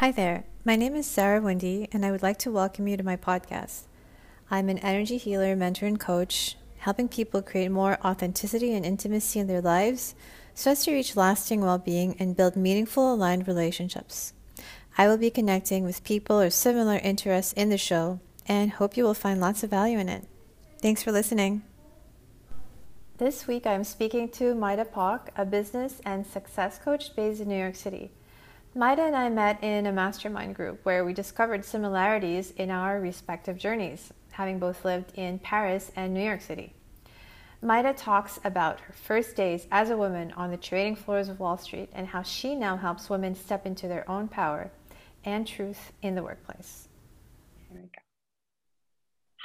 Hi there. My name is Sarah Windy, and I would like to welcome you to my podcast. I'm an energy healer, mentor, and coach, helping people create more authenticity and intimacy in their lives so as to reach lasting well being and build meaningful, aligned relationships. I will be connecting with people of similar interests in the show and hope you will find lots of value in it. Thanks for listening. This week I'm speaking to Maida Pak, a business and success coach based in New York City. Maida and I met in a mastermind group where we discovered similarities in our respective journeys, having both lived in Paris and New York City. Maida talks about her first days as a woman on the trading floors of Wall Street and how she now helps women step into their own power and truth in the workplace. Here we go.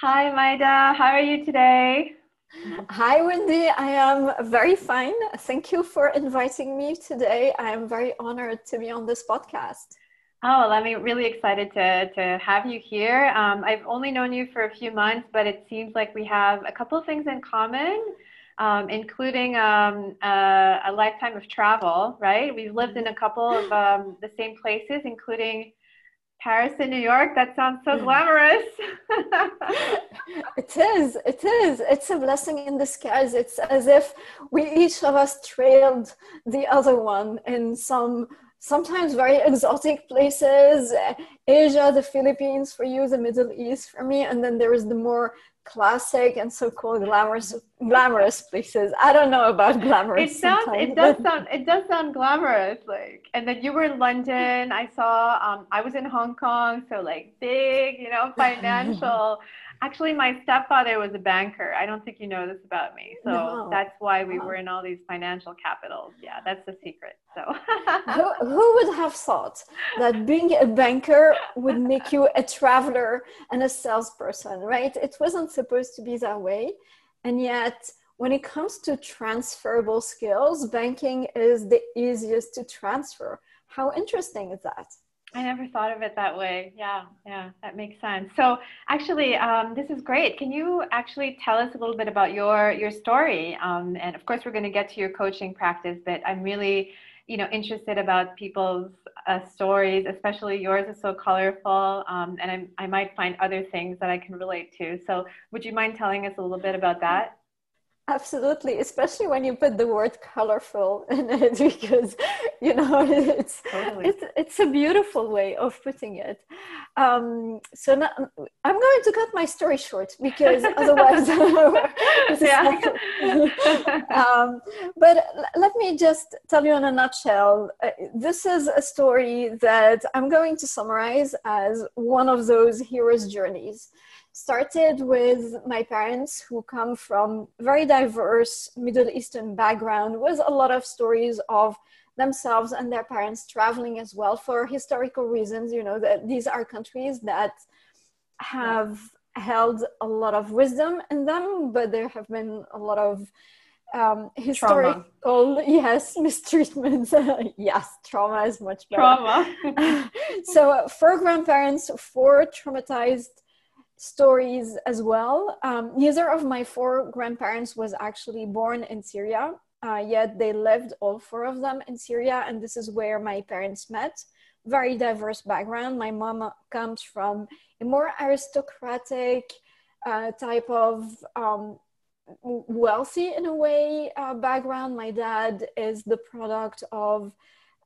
Hi, Maida. How are you today? Hi, Wendy. I am very fine. Thank you for inviting me today. I am very honored to be on this podcast. Oh, well, I'm really excited to, to have you here. Um, I've only known you for a few months, but it seems like we have a couple of things in common, um, including um, a, a, lifetime of travel, right? We've lived in a couple of um, the same places, including Paris and New York. That sounds so glamorous. it is. It is. It's a blessing in disguise. It's as if we each of us trailed the other one in some sometimes very exotic places asia the philippines for you the middle east for me and then there is the more classic and so-called glamorous glamorous places. I don't know about glamorous. It sounds it does sound it does sound glamorous like and then you were in London. I saw um I was in Hong Kong, so like big, you know, financial Actually, my stepfather was a banker. I don't think you know this about me. So no. that's why we were in all these financial capitals. Yeah, that's the secret. So who, who would have thought that being a banker would make you a traveler and a salesperson, right? It wasn't supposed to be that way. And yet, when it comes to transferable skills, banking is the easiest to transfer. How interesting is that? I never thought of it that way. Yeah, yeah, that makes sense. So actually, um, this is great. Can you actually tell us a little bit about your your story? Um, and of course, we're going to get to your coaching practice, but I'm really, you know, interested about people's uh, stories, especially yours is so colorful, um, and I, I might find other things that I can relate to. So, would you mind telling us a little bit about that? Absolutely, especially when you put the word colorful in it, because you know it's totally. it's it's a beautiful way of putting it. Um, so now, I'm going to cut my story short because otherwise, um, but let me just tell you in a nutshell. Uh, this is a story that I'm going to summarize as one of those hero's journeys started with my parents who come from very diverse middle eastern background with a lot of stories of themselves and their parents traveling as well for historical reasons. You know that these are countries that have held a lot of wisdom in them but there have been a lot of um, historical trauma. yes mistreatment yes trauma is much better. Trauma. So for grandparents for traumatized stories as well. Um, neither of my four grandparents was actually born in Syria, uh, yet they lived all four of them in Syria, and this is where my parents met. Very diverse background. My mom comes from a more aristocratic uh, type of um, wealthy, in a way, uh, background. My dad is the product of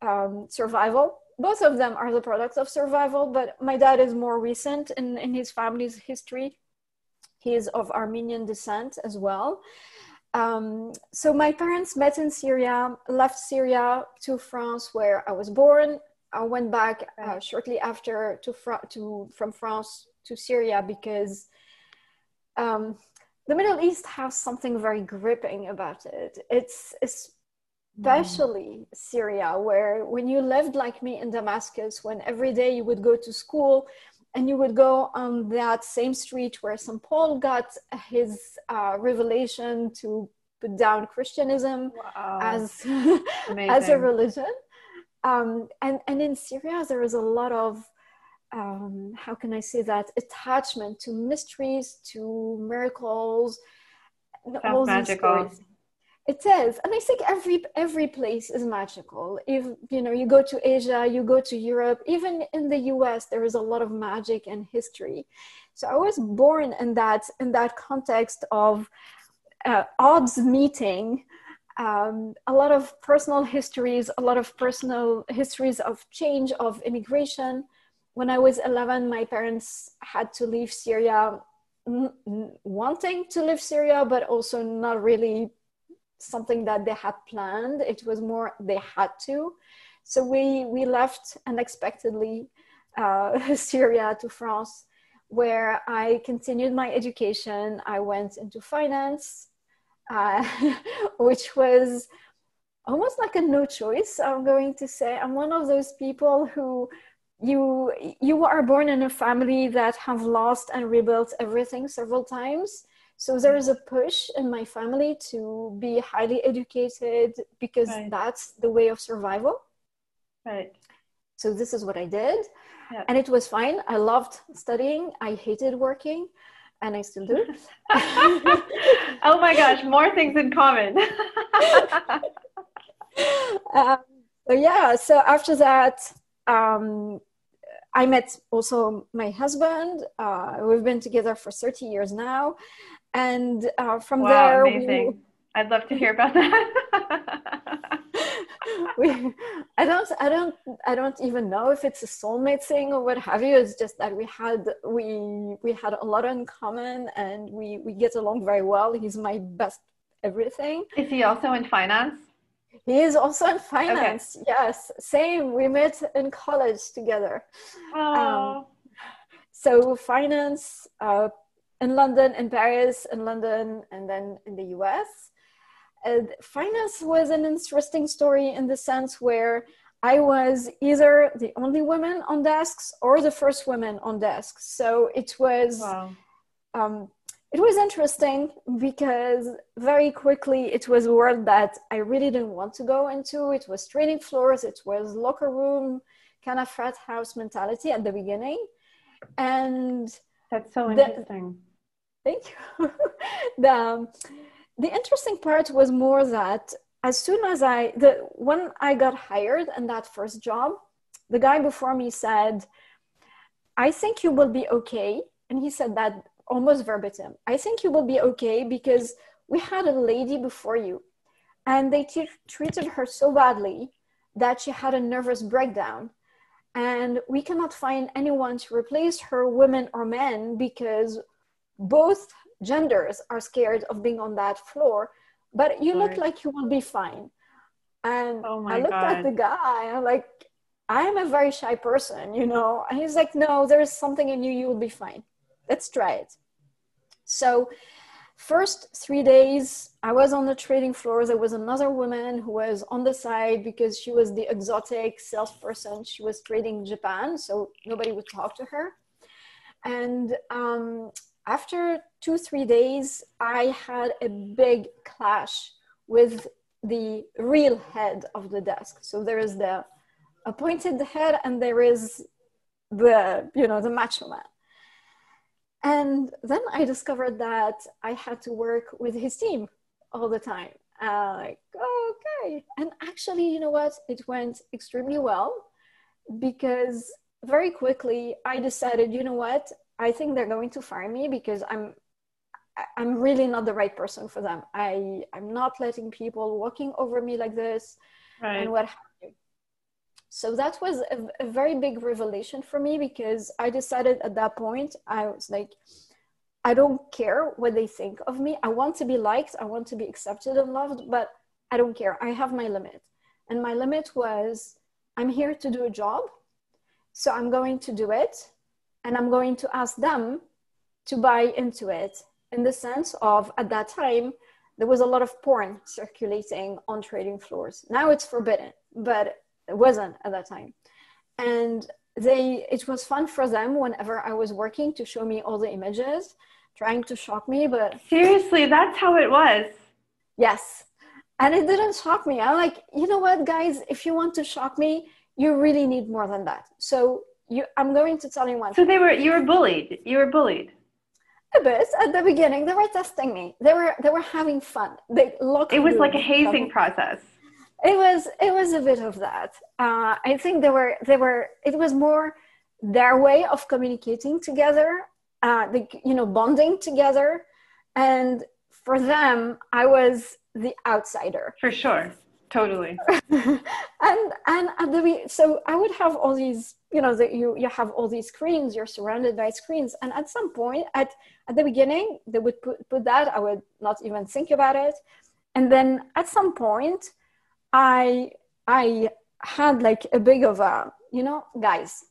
um, survival both of them are the products of survival, but my dad is more recent in, in his family's history. He is of Armenian descent as well. Um, so my parents met in Syria, left Syria to France, where I was born. I went back uh, shortly after to, to from France to Syria because um, the Middle East has something very gripping about it. It's, it's especially Syria, where when you lived like me in Damascus, when every day you would go to school and you would go on that same street where St. Paul got his uh, revelation to put down Christianism wow. as, as a religion. Um, and, and in Syria, there is a lot of, um, how can I say that, attachment to mysteries, to miracles, Sounds magical. Stories it is. And i think every every place is magical. If you know you go to asia you go to europe even in the us there is a lot of magic and history. So i was born in that in that context of uh, odds meeting um, a lot of personal histories a lot of personal histories of change of immigration. When i was 11 my parents had to leave syria wanting to leave syria but also not really something that they had planned. It was more they had to. So we we left unexpectedly uh, Syria to France, where I continued my education. I went into finance, uh, which was almost like a no choice. I'm going to say I'm one of those people who you you are born in a family that have lost and rebuilt everything several times so there is a push in my family to be highly educated because right. that's the way of survival. Right. So this is what I did. And it was fine. I loved studying. I hated working and I still do. oh my gosh, more things in common. um, yeah, so after that, um, I met also my husband. Uh, we've been together for 30 years now and uh, from wow, there amazing. We, I'd love to hear about that. we, I don't, I don't, I don't even know if it's a soulmate thing or what have you. It's just that we had, we, we had a lot in common, and we, we get along very well. He's my best everything. Is he also in finance? He is also in finance. Okay. Yes, same. We met in college together. Oh. Um, so finance, uh, in London, in Paris, in London, and then in the US. And finance was an interesting story in the sense where I was either the only woman on desks or the first woman on desks. So it was wow. um, it was interesting because very quickly it was a world that I really didn't want to go into. It was trading floors, it was locker room, kind of frat house mentality at the beginning. And that's so interesting. Thank you. the, um, the interesting part was more that as soon as I, the, when I got hired in that first job, the guy before me said, I think you will be okay. And he said that almost verbatim. I think you will be okay because we had a lady before you and they t- treated her so badly that she had a nervous breakdown. And we cannot find anyone to replace her, women or men, because both genders are scared of being on that floor but you look like you will be fine. And oh i looked God. at the guy i'm like i am a very shy person you know? And he's like no there's something in you you will be fine. Let's try it. So first three days i was on the trading floor there was another woman who was on the side because she was the exotic salesperson. She was trading japan so nobody would talk to her. And um, after two, three days, I had a big clash with the real head of the desk. So there is the appointed head and there is the, you know, the macho man. And then I discovered that I had to work with his team all the time. Uh, like, okay. And actually, you know what? It went extremely well because very quickly I decided, you know what? I think they're going to fire me because I'm I'm really not the right person for them. I I'm not letting people walking over me like this right. and what have you. So that was a, a very big revelation for me because I decided at that point I was like I don't care what they think of me. I want to be liked, I want to be accepted and loved, but I don't care. I have my limit. And my limit was I'm here to do a job. So I'm going to do it and I'm going to ask them to buy into it in the sense of at that time there was a lot of porn circulating on trading floors. Now it's forbidden, but it wasn't at that time. And they it was fun for them whenever I was working to show me all the images, trying to shock me, but seriously, that's how it was. Yes. And it didn't shock me. I'm like, you know what, guys, if you want to shock me, you really need more than that. So you i'm going to tell you one so they were you were bullied you were bullied a bit at the beginning. They were testing me. They were they were having fun. They looked. It was like a hazing process. It was it was a bit of that. Uh, I think they were they were. It was more their way of communicating together, uh, the, you know, bonding together, and for them, I was the outsider. For sure totally and and at the so i would have all these you know that you you have all these screens you're surrounded by screens. And at some point at at the beginning they would put, put that i would not even think about it. And then at some point i i had like a big of a you know guys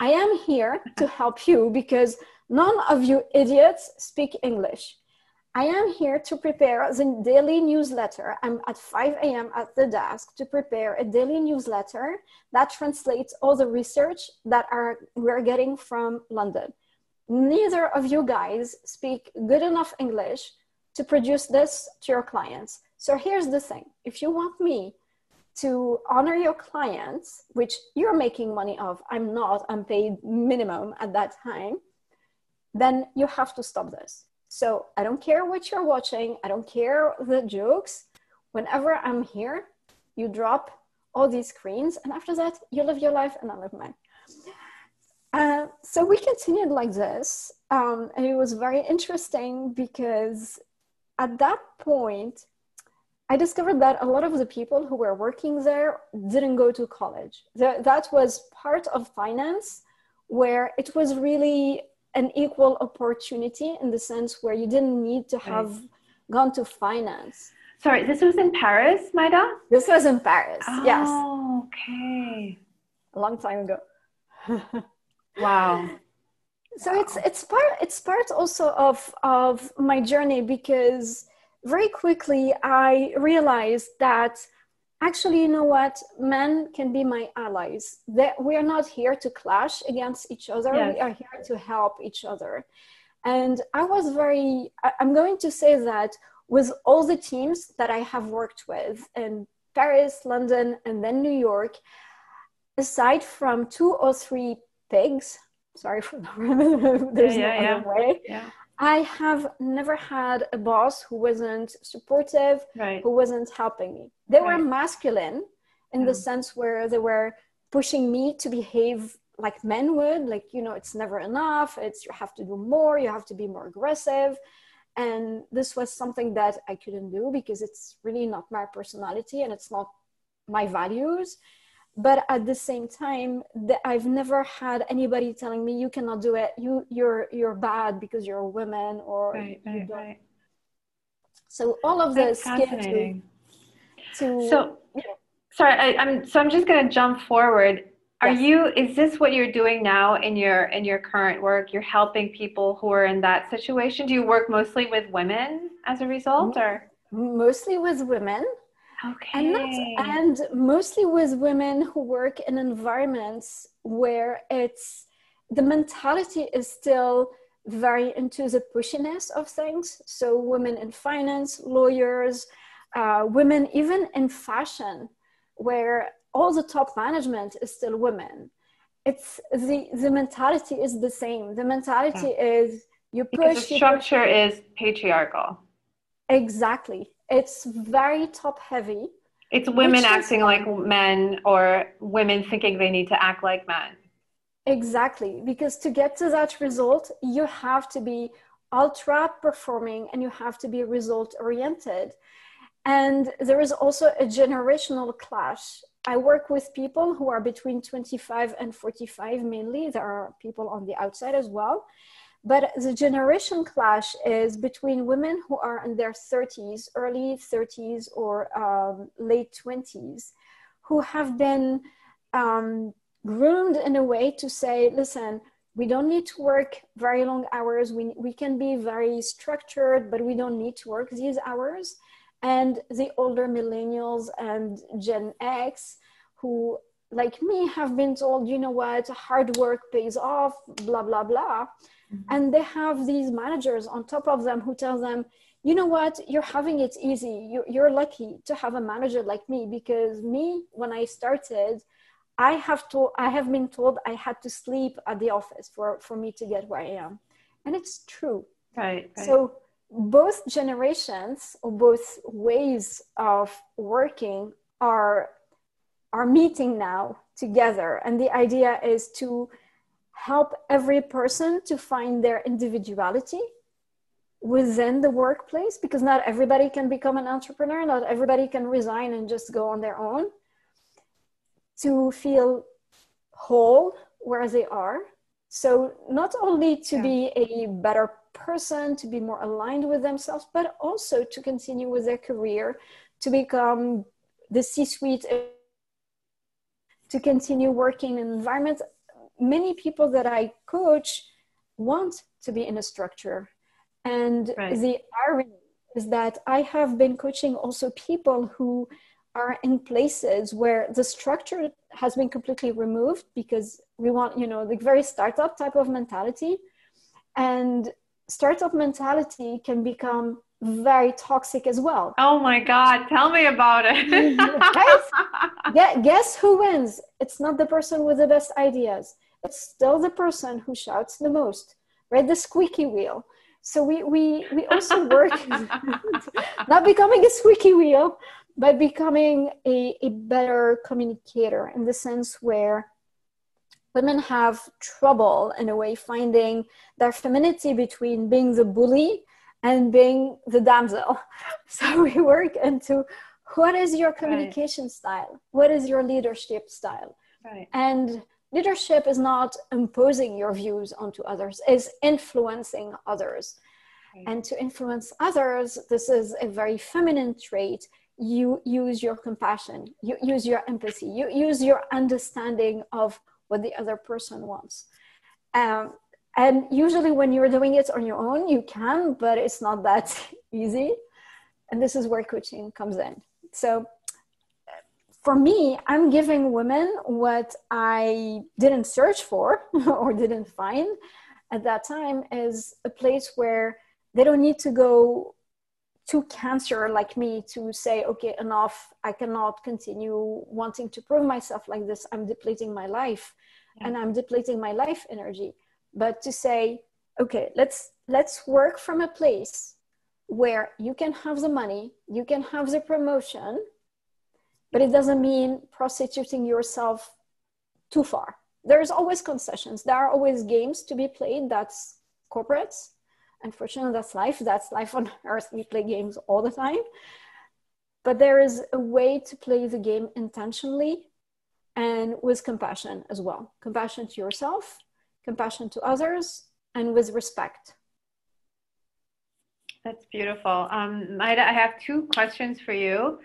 i am here to help you because none of you idiots speak english I am here to prepare the daily newsletter. I'm at 5 a.m. at the desk to prepare a daily newsletter that translates all the research that are we're getting from London. Neither of you guys speak good enough English to produce this to your clients. So here's the thing. If you want me to honor your clients, which you're making money of, I'm not, I'm paid minimum at that time, then you have to stop this so I don't care what you're watching, I don't care the jokes. Whenever I'm here, you drop all these screens, and after that, you live your life and I live mine. Uh, so we continued like this, um, and it was very interesting because at that point, I discovered that a lot of the people who were working there didn't go to college. that was part of finance, where it was really an equal opportunity in the sense where you didn't need to have right. gone to finance. Sorry, this was in Paris, Maida? This was in Paris, oh, yes. okay. A long time ago. wow. So wow. it's it's part it's part also of of my journey because very quickly I realized that actually you know what? Men can be my allies. That we are not here to clash against each other. Yes. we are here to help each other. And i was very i'm going to say that with all the teams that i have worked with in paris london and then new york aside from two or three pigs sorry for the there's yeah, no yeah, other way yeah. I have never had a boss who wasn't supportive, right. who wasn't helping me. They right. were masculine in yeah. the sense where they were pushing me to behave like men would, like, you know, it's never enough, it's you have to do more, you have to be more aggressive. And this was something that I couldn't do because it's really not my personality and it's not my values but at the same time i've never had anybody telling me you cannot do it you you're you're bad because you're a woman or right, right, right. so all of this fascinating. To, to so you know, sorry I, am so i'm just going to jump forward are yes. you is this what you're doing now in your in your current work you're helping people who are in that situation do you work mostly with women as a result or mostly with women Okay. And not, and mostly with women who work in environments where it's the mentality is still very into the pushiness of things. So women in finance, lawyers, uh, women even in fashion, where all the top management is still women. It's the the mentality is the same. The mentality yeah. is you push. Because the structure is patriarchal. Exactly it's very top heavy. It's women acting is, like men or women thinking they need to act like men. Exactly, because to get to that result, you have to be ultra performing and you have to be result oriented. And there is also a generational clash. I work with people who are between 25 and 45 mainly. There are people on the outside as well. But the generation clash is between women who are in their 30s, early 30s, or um, late 20s, who have been um, groomed in a way to say, listen, we don't need to work very long hours. We, we can be very structured, but we don't need to work these hours. And the older millennials and Gen X, who like me have been told, you know what, hard work pays off, blah, blah, blah Mm-hmm. And they have these managers on top of them who tell them, you know what, you're having it easy. You're, you're lucky to have a manager like me because me, when I started, I have to, I have been told I had to sleep at the office for, for me to get where I am. And it's true. Right, right. So both generations or both ways of working are are meeting now together and the idea is to help every person to find their individuality within the workplace because not everybody can become an entrepreneur not everybody can resign and just go on their own to feel whole where they are so not only to yeah. be a better person to be more aligned with themselves but also to continue with their career to become the c suite to continue working in environments many people that i coach want to be in a structure and right. the irony is that i have been coaching also people who are in places where the structure has been completely removed because we want you know the very startup type of mentality and startup mentality can become very toxic as well. Oh my God, tell me about it. guess, guess who wins? It's not the person with the best ideas. It's still the person who shouts the most, right? The squeaky wheel. So we, we, we also work, not becoming a squeaky wheel, but becoming a, a better communicator in the sense where women have trouble in a way finding their femininity between being the bully and being the damsel. So we work into what is your communication right. style? What is your leadership style? Right. And leadership is not imposing your views onto others, is influencing others. Right. And to influence others, this is a very feminine trait. You use your compassion, you use your empathy, you use your understanding of what the other person wants. Um, and usually when you're doing it on your own you can but it's not that easy and this is where coaching comes in so for me i'm giving women what i didn't search for or didn't find at that time is a place where they don't need to go to cancer like me to say okay enough. I cannot continue wanting to prove myself like this. I'm depleting my life. Yeah. and i'm depleting my life energy. But to say okay let's let's work from a place where you can have the money you can have the promotion but it doesn't mean prostituting yourself too far. There's always concessions. There are always games to be played. That's corporates. Unfortunately that's life. That's life on earth. We play games all the time. But there is a way to play the game intentionally and with compassion as well. Compassion to yourself compassion to others, and with respect. That's beautiful. Um, Maida, I have two questions for you.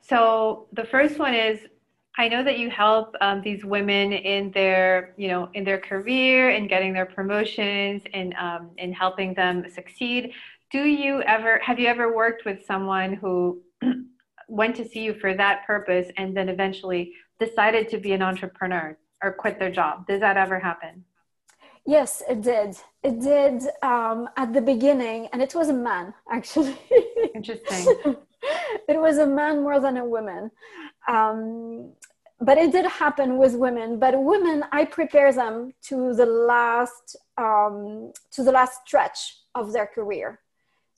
So the first one is, I know that you help um, these women in their, you know, in their career, in getting their promotions, and um, in helping them succeed. Do you ever have you ever worked with someone who went to see you for that purpose and then eventually decided to be an entrepreneur or quit their job? Does that ever happen? Yes, it did. It did um, at the beginning, and it was a man actually. Interesting. it was a man more than a woman. Um, but it did happen with women. But women, I prepare them to the last um, to the last stretch of their career.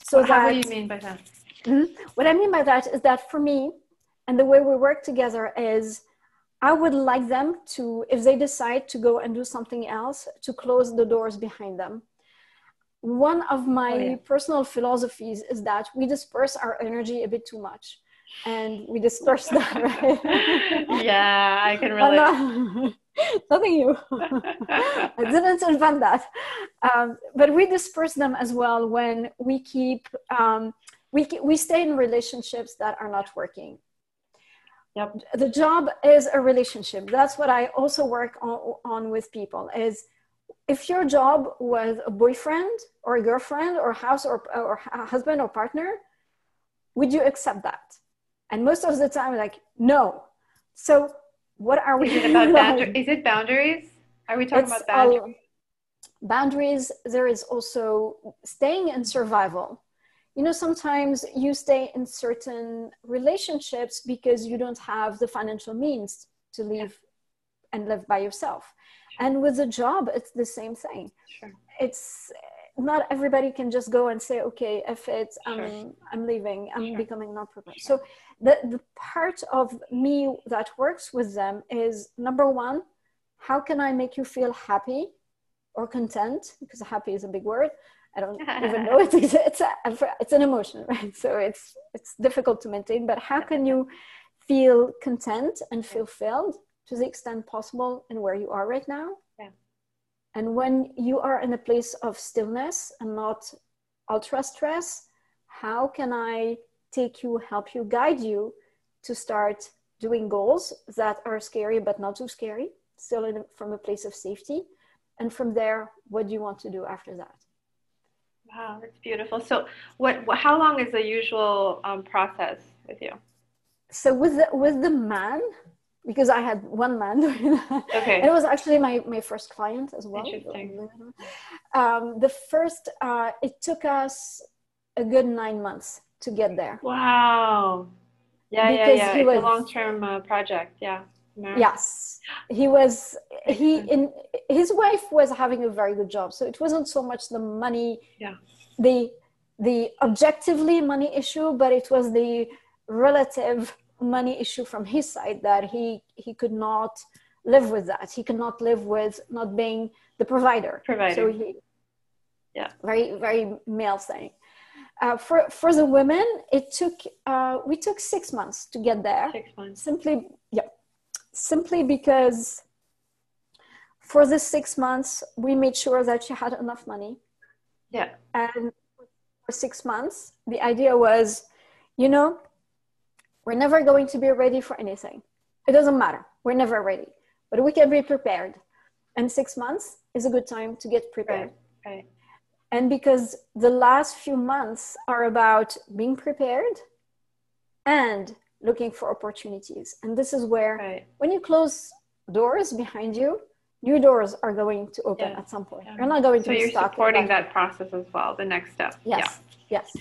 So what that, do you mean by that? Mm-hmm. What I mean by that is that for me, and the way we work together is I would like them to, if they decide to go and do something else, to close the doors behind them. One of my oh, yeah. personal philosophies is that we disperse our energy a bit too much. And we disperse that, right? yeah, I can relate. Nothing new. I didn't invent that. Um, but we disperse them as well when we keep, um, we, we stay in relationships that are not working Yep. The job is a relationship. That's what I also work on, on with people is if your job was a boyfriend or a girlfriend or house or, or husband or partner, would you accept that? And most of the time, like, no. So what are we? Is it about boundaries? Is it boundaries? Are we talking it's, about boundaries? Boundaries. There is also staying in survival you know sometimes you stay in certain relationships because you don't have the financial means to live yeah. and live by yourself and with a job it's the same thing. Sure. it's not everybody can just go and say okay if it's sure. um, i'm leaving i'm sure. becoming non-prepared so the, the part of me that works with them is number one how can i make you feel happy or content? Because happy is a big word. I don't even know it it's, it's, a, it's an emotion right? So it's it's difficult to maintain but how can you feel content and fulfilled to the extent possible in where you are right now Yeah. and when you are in a place of stillness and not ultra stress, how can I take you, help you, guide you to start doing goals that are scary but not too scary, still in, from a place of safety? And from there, what do you want to do after that? Wow, that's beautiful. So, what? How long is the usual um, process with you? So with the, with the man, because I had one man doing that. Okay. And it was actually my, my first client as well. Interesting. Um, the first, uh, it took us a good nine months to get there. Wow. Yeah, because yeah, yeah. He it's was, a long term uh, project. Yeah. Yes, he was. He in his wife was having a very good job, so it wasn't so much the money. Yeah. The the objectively money issue, but it was the relative money issue from his side that he he could not live with that. He could not live with not being the provider. Provider. So he, yeah, very very male thing. Uh, for for the women, it took uh, we took six months to get there. Six months. Simply, yeah, simply because for the six months we made sure that she had enough money. Yeah. And for six months, the idea was, you know, we're never going to be ready for anything. It doesn't matter. We're never ready, but we can be prepared. And six months is a good time to get prepared. Right. right. And because the last few months are about being prepared and looking for opportunities. And this is where, right. when you close doors behind you, new doors are going to open yeah. at some point. Yeah. You're not going so to be you're supporting that process as well, the next step. Yes. Yeah. Yes.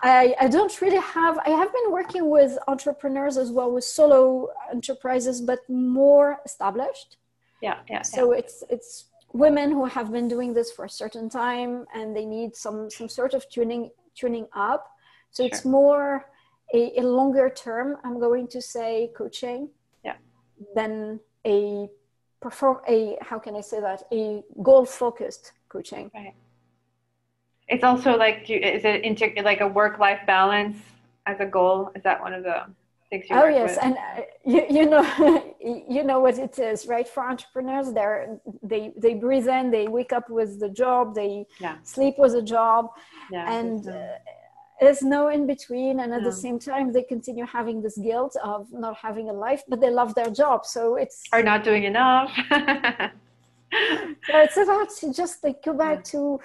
I, I don't really have i have been working with entrepreneurs as well with solo enterprises but more established. Yeah yeah so yeah. it's it's women who have been doing this for a certain time and they need some some sort of tuning tuning up. So sure. it's more a, a longer term i'm going to say coaching yeah. than a perform a how can i say that? A goal focused coaching. Right it's also like, do, is it into like a work life balance as a goal? Is that one of the things you? Oh yes, with? and uh, you, you know you know what it is, right? For entrepreneurs, they're, they they breathe in, they wake up with the job, they yeah. sleep with a job, yeah, and. Uh, there's no in between and at no. the same time they continue having this guilt of not having a life but they love their job so it's are not doing enough so it's about to just like go back yeah. to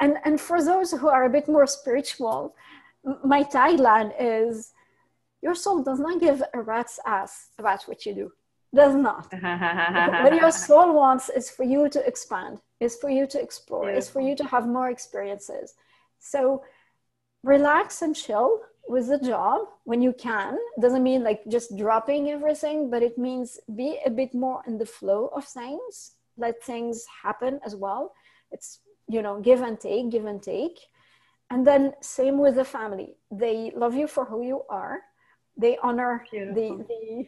and and for those who are a bit more spiritual my tagline is your soul does not give a rat's ass about what you do. Does not. What your soul wants is for you to expand is for you to explore is for you to have more experiences. So relax and chill with the job when you can. Doesn't mean like just dropping everything but it means be a bit more in the flow of things. Let things happen as well. It's you know give and take give and take. And then same with the family. They love you for who you are. They honor the the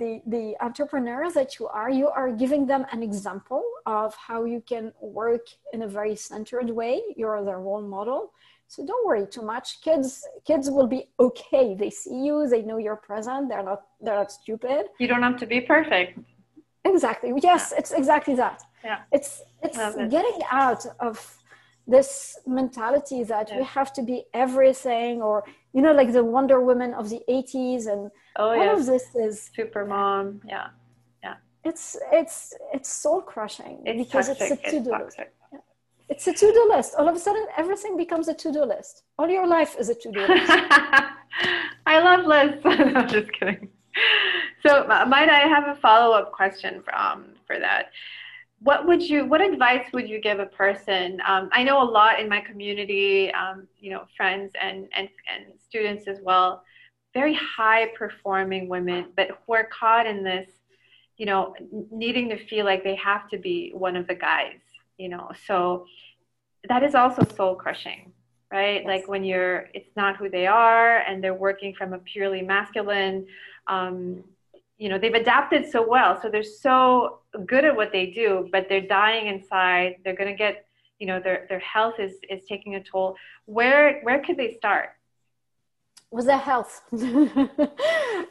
the the entrepreneur that you are. You are giving them an example of how you can work in a very centered way. You're their role model. So don't worry too much. Kids kids will be okay. They see you. They know you're present. They're not they're not stupid. You don't have to be perfect exactly. Yes it's exactly that. Yeah. It's it's it. getting out of this mentality that yeah. we have to be everything or you know like the wonder woman of the 80s and oh, all of this is super mom yeah. Yeah. It's it's it's soul crushing it's because toxic. it's a to-do it's list. yeah. it's a to-do list. All of a sudden everything becomes a to-do list. All your life is a to-do list. I love lists. I'm just kidding so might i have a follow-up question from for that? What would you what advice would you give a person? Um, i know a lot in my community um, you know friends and, and and students as well very high performing women but who are caught in this you know needing to feel like they have to be one of the guys you know? So that is also soul crushing right? Yes. like when you're it's not who they are and they're working from a purely masculine um, you know they've adapted so well so they're so good at what they do but they're dying inside. They're going to get you know their their health is is taking a toll. Where where could they start? Was their health.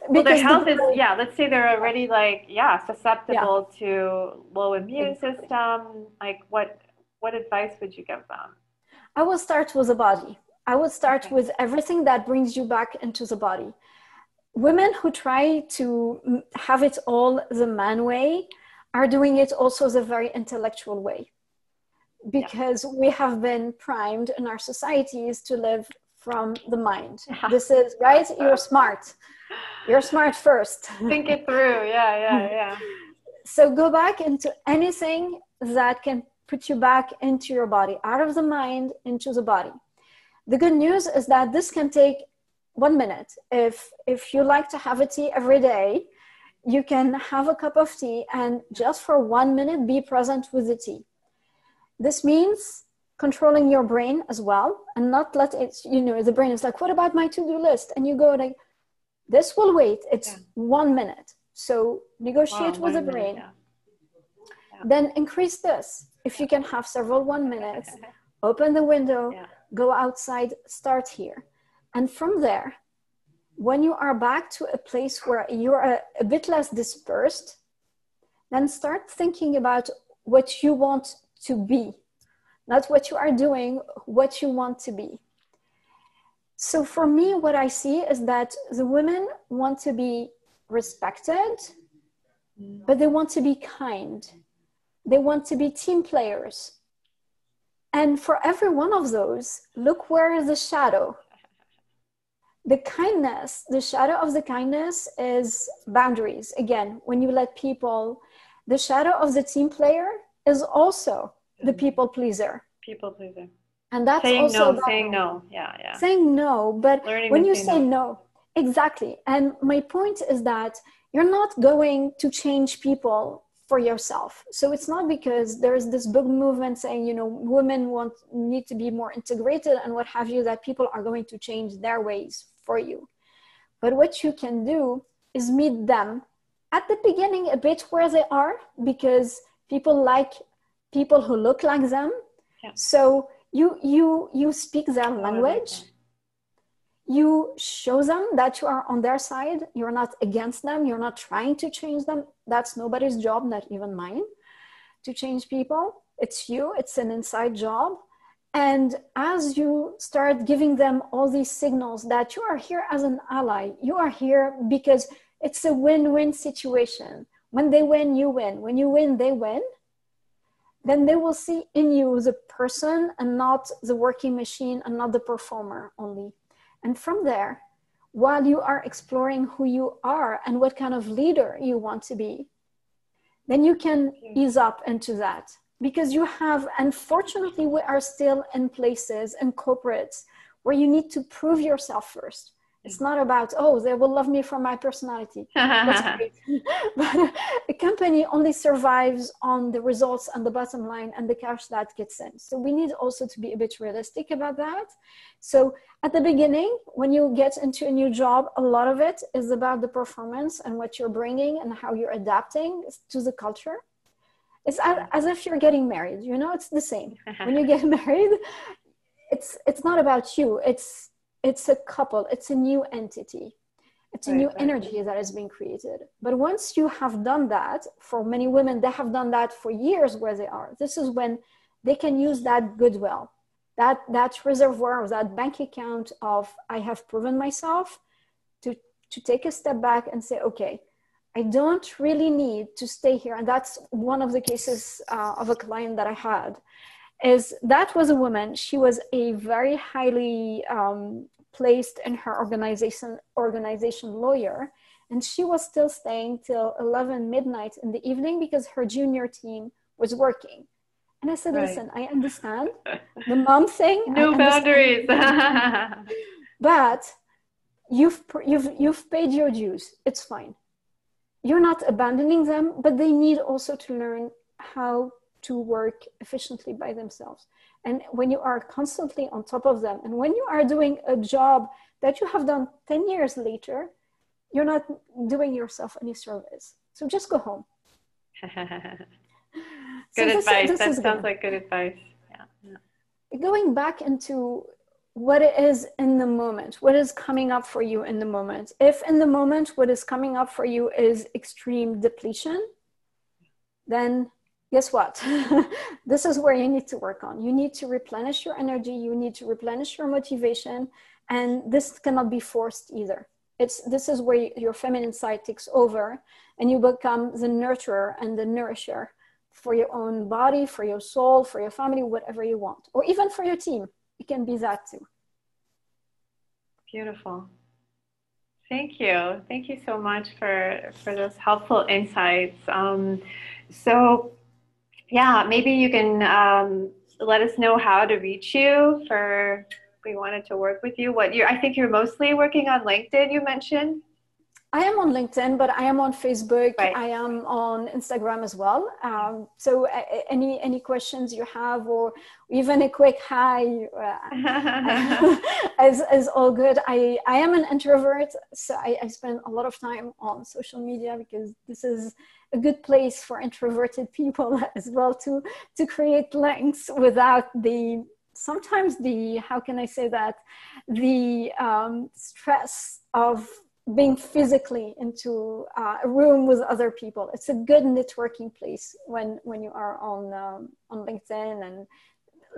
Well their health the, is yeah let's say they're already like yeah susceptible yeah. to low immune system. Like what what advice would you give them? I will start with the body. I would start okay. with everything that brings you back into the body women who try to have it all the man way are doing it also the very intellectual way. Because yeah. we have been primed in our societies to live from the mind. This is right? You're smart. You're smart first. Think it through. Yeah yeah hmm. yeah. So go back into anything that can put you back into your body out of the mind into the body. The good news is that this can take one minute. If if you like to have a tea every day, you can have a cup of tea and just for one minute be present with the tea. This means controlling your brain as well and not let it you know the brain is like what about my to-do list and you go like this will wait it's yeah. one minute so negotiate wow, with the brain yeah. Yeah. then increase this if you can have several one minutes open the window go outside start here and from there, when you are back to a place where you're a, a bit less dispersed, then start thinking about what you want to be, not what you are doing, what you want to be. So for me, what I see is that the women want to be respected, but they want to be kind. They want to be team players. And for every one of those, look where is the shadow the kindness the shadow of the kindness is boundaries. Again when you let people the shadow of the team player is also the mm-hmm. people pleaser. People pleaser. And that's saying also no saying no. Yeah yeah. Saying no but Learning when you say, say no. no exactly. And my point is that you're not going to change people for yourself. So it's not because there's this big movement saying you know women want need to be more integrated and what have you that people are going to change their ways for you. But what you can do is meet them at the beginning a bit where they are because people like people who look like them. Yeah. so you you you speak their language. you show them that you are on their side. You're not against them. You're not trying to change them. That's nobody's job not even mine to change people. It's you. It's an inside job and as you start giving them all these signals that you are here as an ally you are here because it's a win-win situation. When they win you win. When you win they win. Then they will see in you the person and not the working machine and not the performer only. And from there, while you are exploring who you are and what kind of leader you want to be, then you can ease up into that. Because you have, unfortunately, we are still in places and corporates where you need to prove yourself first. It's mm. not about, oh, they will love me for my personality. That's great. but a company only survives on the results and the bottom line and the cash that gets in. So we need also to be a bit realistic about that. So at the beginning, when you get into a new job, a lot of it is about the performance and what you're bringing and how you're adapting to the culture. It's as if you're getting married, you know, it's the same. when you get married, it's it's not about you. It's it's a couple, it's a new entity. It's a right, new right. energy that is being created. But once you have done that, for many women, they have done that for years where they are. This is when they can use that goodwill that that reservoir that bank account of i have proven myself to to take a step back and say okay i don't really need to stay here and that's one of the cases uh, of a client that i had is that was a woman she was a very highly um, placed in her organization organization lawyer and she was still staying till 11 midnight in the evening because her junior team was working and I said, right. listen, I understand the mom thing. No boundaries. but you've, you've, you've paid your dues. It's fine. You're not abandoning them, but they need also to learn how to work efficiently by themselves. And when you are constantly on top of them, and when you are doing a job that you have done 10 years later, you're not doing yourself any service. So just go home. good so advice. This, this that sounds good. like good advice. Yeah. yeah. Going back into what it is in the moment, what is coming up for you in the moment. If in the moment what is coming up for you is extreme depletion, then guess what? this is where you need to work on. You need to replenish your energy, you need to replenish your motivation, and this cannot be forced either. It's this is where your feminine side takes over and you become the nurturer and the nourisher for your own body, for your soul, for your family, whatever you want, or even for your team. It can be that too. Beautiful. Thank you. Thank you so much for for those helpful insights. Um, so, yeah, maybe you can um, let us know how to reach you for we wanted to work with you. What you I think you're mostly working on LinkedIn. You mentioned. I am on LinkedIn, but I am on Facebook. Right. I am on Instagram as well. Um, so uh, any any questions you have, or even a quick hi, uh, is, is all good. I, I am an introvert, so I, I spend a lot of time on social media because this is a good place for introverted people as well to to create links without the sometimes the how can i say that the um, stress of being physically into uh, a room with other people it's a good networking place when when you are on um, on linkedin and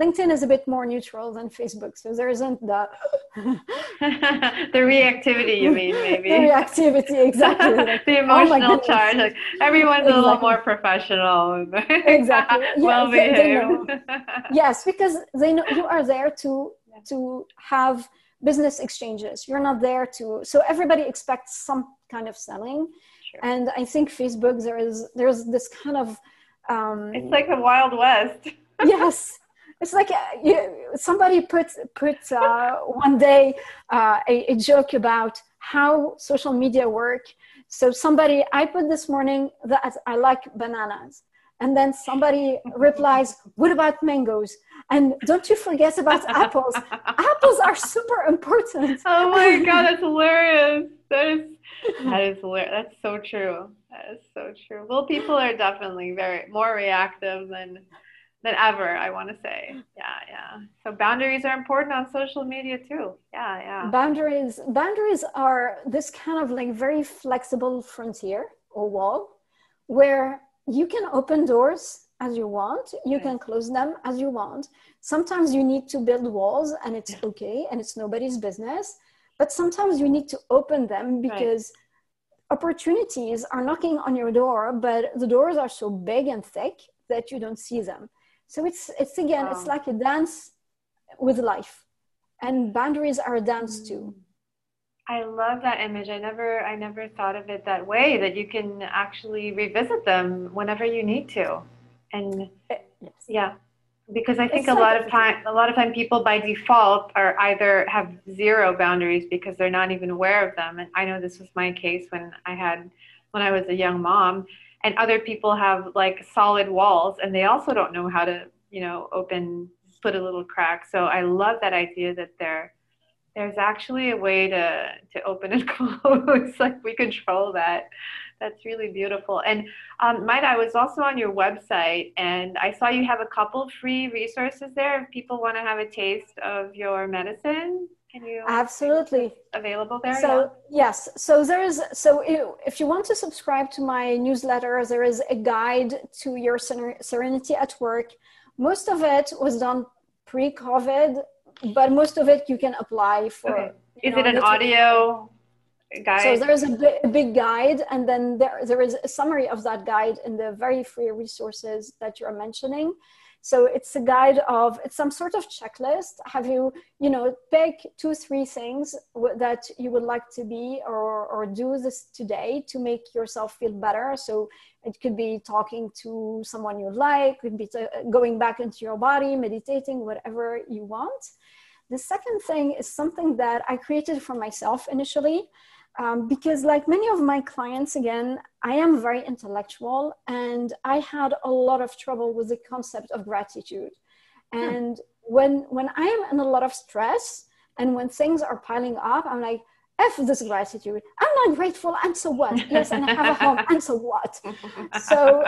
LinkedIn is a bit more neutral than Facebook, so there isn't the the reactivity. You mean maybe the reactivity exactly like, the oh emotional oh charge. Like everyone's exactly. a little more professional. exactly. Yeah, well they, they yes, because they know you are there to to have business exchanges. You're not there to so everybody expects some kind of selling, sure. and I think Facebook there is there's this kind of um, it's like the wild west. yes it's like uh, you, somebody put put uh, one day uh, a, a, joke about how social media work. So somebody I put this morning that I like bananas, and then somebody replies, "What about mangoes?" And don't you forget about apples. apples are super important. Oh my god, that's hilarious. That is that is hilarious. That's so true. That is so true. Well, people are definitely very more reactive than than ever i want to say yeah yeah so boundaries are important on social media too yeah yeah boundaries boundaries are this kind of like very flexible frontier or wall where you can open doors as you want you can close them as you want sometimes you need to build walls and it's yeah. okay and it's nobody's business but sometimes you need to open them because right. opportunities are knocking on your door but the doors are so big and thick that you don't see them so it's it's again wow. it's like a dance with life and boundaries are a dance too mm. I love that image. I never i never thought of it that way that you can actually revisit them whenever you need to. And eh, yes. yeah because i think it's a lot of time a lot of time people by default are either have zero boundaries because they're not even aware of them. And i know this was my case when i had when i was a young mom and other people have like solid walls and they also don't know how to you know open put a little crack. So i love that idea that there there's actually a way to to open and close like we control that that's really beautiful and um, Maida, i was also on your website and i saw you have a couple free resources there if people want to have a taste of your medicine can you absolutely available there? So yeah. yes, so there is. So if you want to subscribe to my newsletter, there is a guide to your serenity at work. Most of it was done pre-COVID, but most of it you can apply for. Okay. Is know, it an audio? Guide. So there's a, b- a big guide, and then there there is a summary of that guide in the very free resources that you're mentioning. So it's a guide of, it's some sort of checklist. Have you, you know, pick two, three things w- that you would like to be or, or do this today to make yourself feel better. So it could be talking to someone you like, could be t- going back into your body, meditating, whatever you want. The second thing is something that I created for myself initially. Um, because like many of my clients again i am very intellectual and i had a lot of trouble with the concept of gratitude hmm. and hmm. when when i am in a lot of stress and when things are piling up i'm like F this gratitude. I'm not grateful, and so what? Yes, and I have a home, and so what? So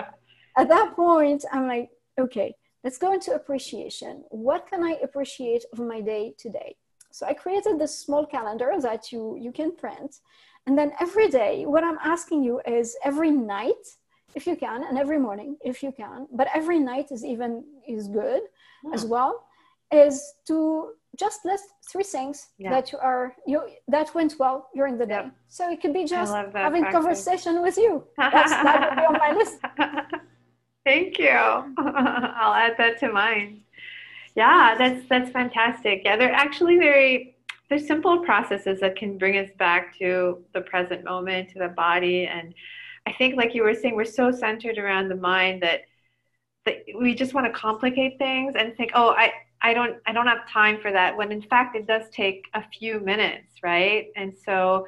at that point, I'm like, okay, let's go into appreciation. What can I appreciate of my day today? So I created this small calendar that you, you can print. And then every day, what I'm asking you is every night, if you can, and every morning, if you can, but every night is even is good yeah. as hmm. well, is to just list three things yeah. that you are you that went well during the day. Yeah. So it could be just having practice. conversation with you. That's that would be on my list. Thank you. I'll add that to mine. Yeah, that's that's fantastic. Yeah, they're actually very there's simple processes that can bring us back to the present moment, to the body. And I think like you were saying, we're so centered around the mind that that we just want to complicate things and think, oh, I, I don't I don't have time for that when in fact it does take a few minutes, right? And so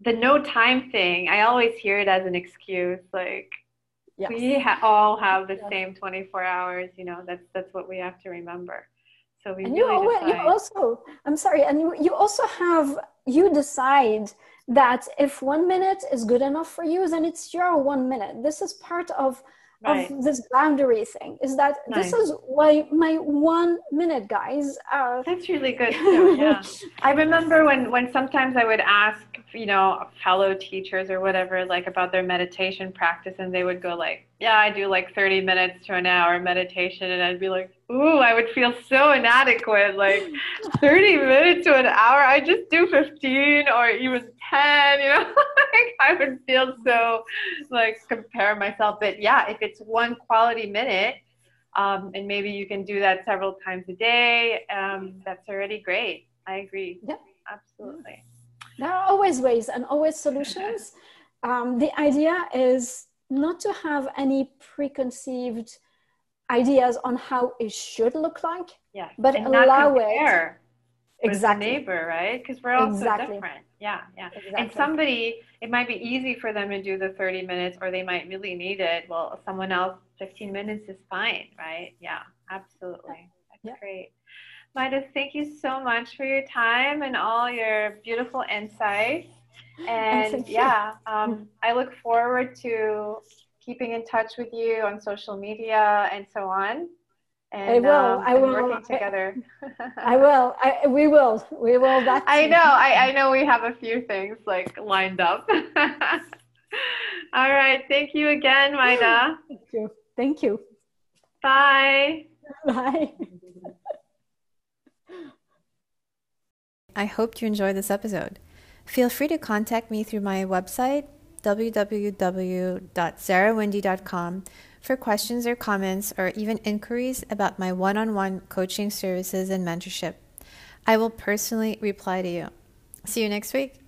the no time thing, I always hear it as an excuse like Yes. We ha- all have the yes. same 24 hours, you know, that's, that's what we have to remember. So we and really you, you also, I'm sorry, and you, you also have, you decide that if one minute is good enough for you, then it's your one minute. This is part of right. of this boundary thing is that nice. this is why my one minute guys uh, that's really good too yeah i remember when when sometimes i would ask you know fellow teachers or whatever like about their meditation practice and they would go like yeah i do like 30 minutes to an hour meditation and i'd be like ooh i would feel so inadequate. Like 30 minutes to an hour i just do 15 or even 10 you know? Like i would feel so like compare myself. But yeah if it's one quality minute um, and maybe you can do that several times a day um, that's already great. I agree. Yeah. Absolutely. There are always ways and always solutions. Um, the idea is not to have any preconceived ideas on how it should look like, yeah, but and allow it. Exactly. neighbor, right? Because we're all exactly. so different. Yeah, yeah. Exactly. And somebody, it might be easy for them to do the 30 minutes or they might really need it. Well, someone else, 15 minutes is fine, right? Yeah, absolutely. That's yeah. great. Midas, thank you so much for your time and all your beautiful insights. And yeah, um, I look forward to keeping in touch with you on social media and so on. And, I will. Um, I will. Working together. I will. I, we will. We will. That's I know. I, I know we have a few things like lined up. All right. Thank you again, Maida. Thank you. Thank you. Bye. Bye. I hope you enjoyed this episode. Feel free to contact me through my website, www.sarahwendy.com, for questions or comments or even inquiries about my one on one coaching services and mentorship. I will personally reply to you. See you next week.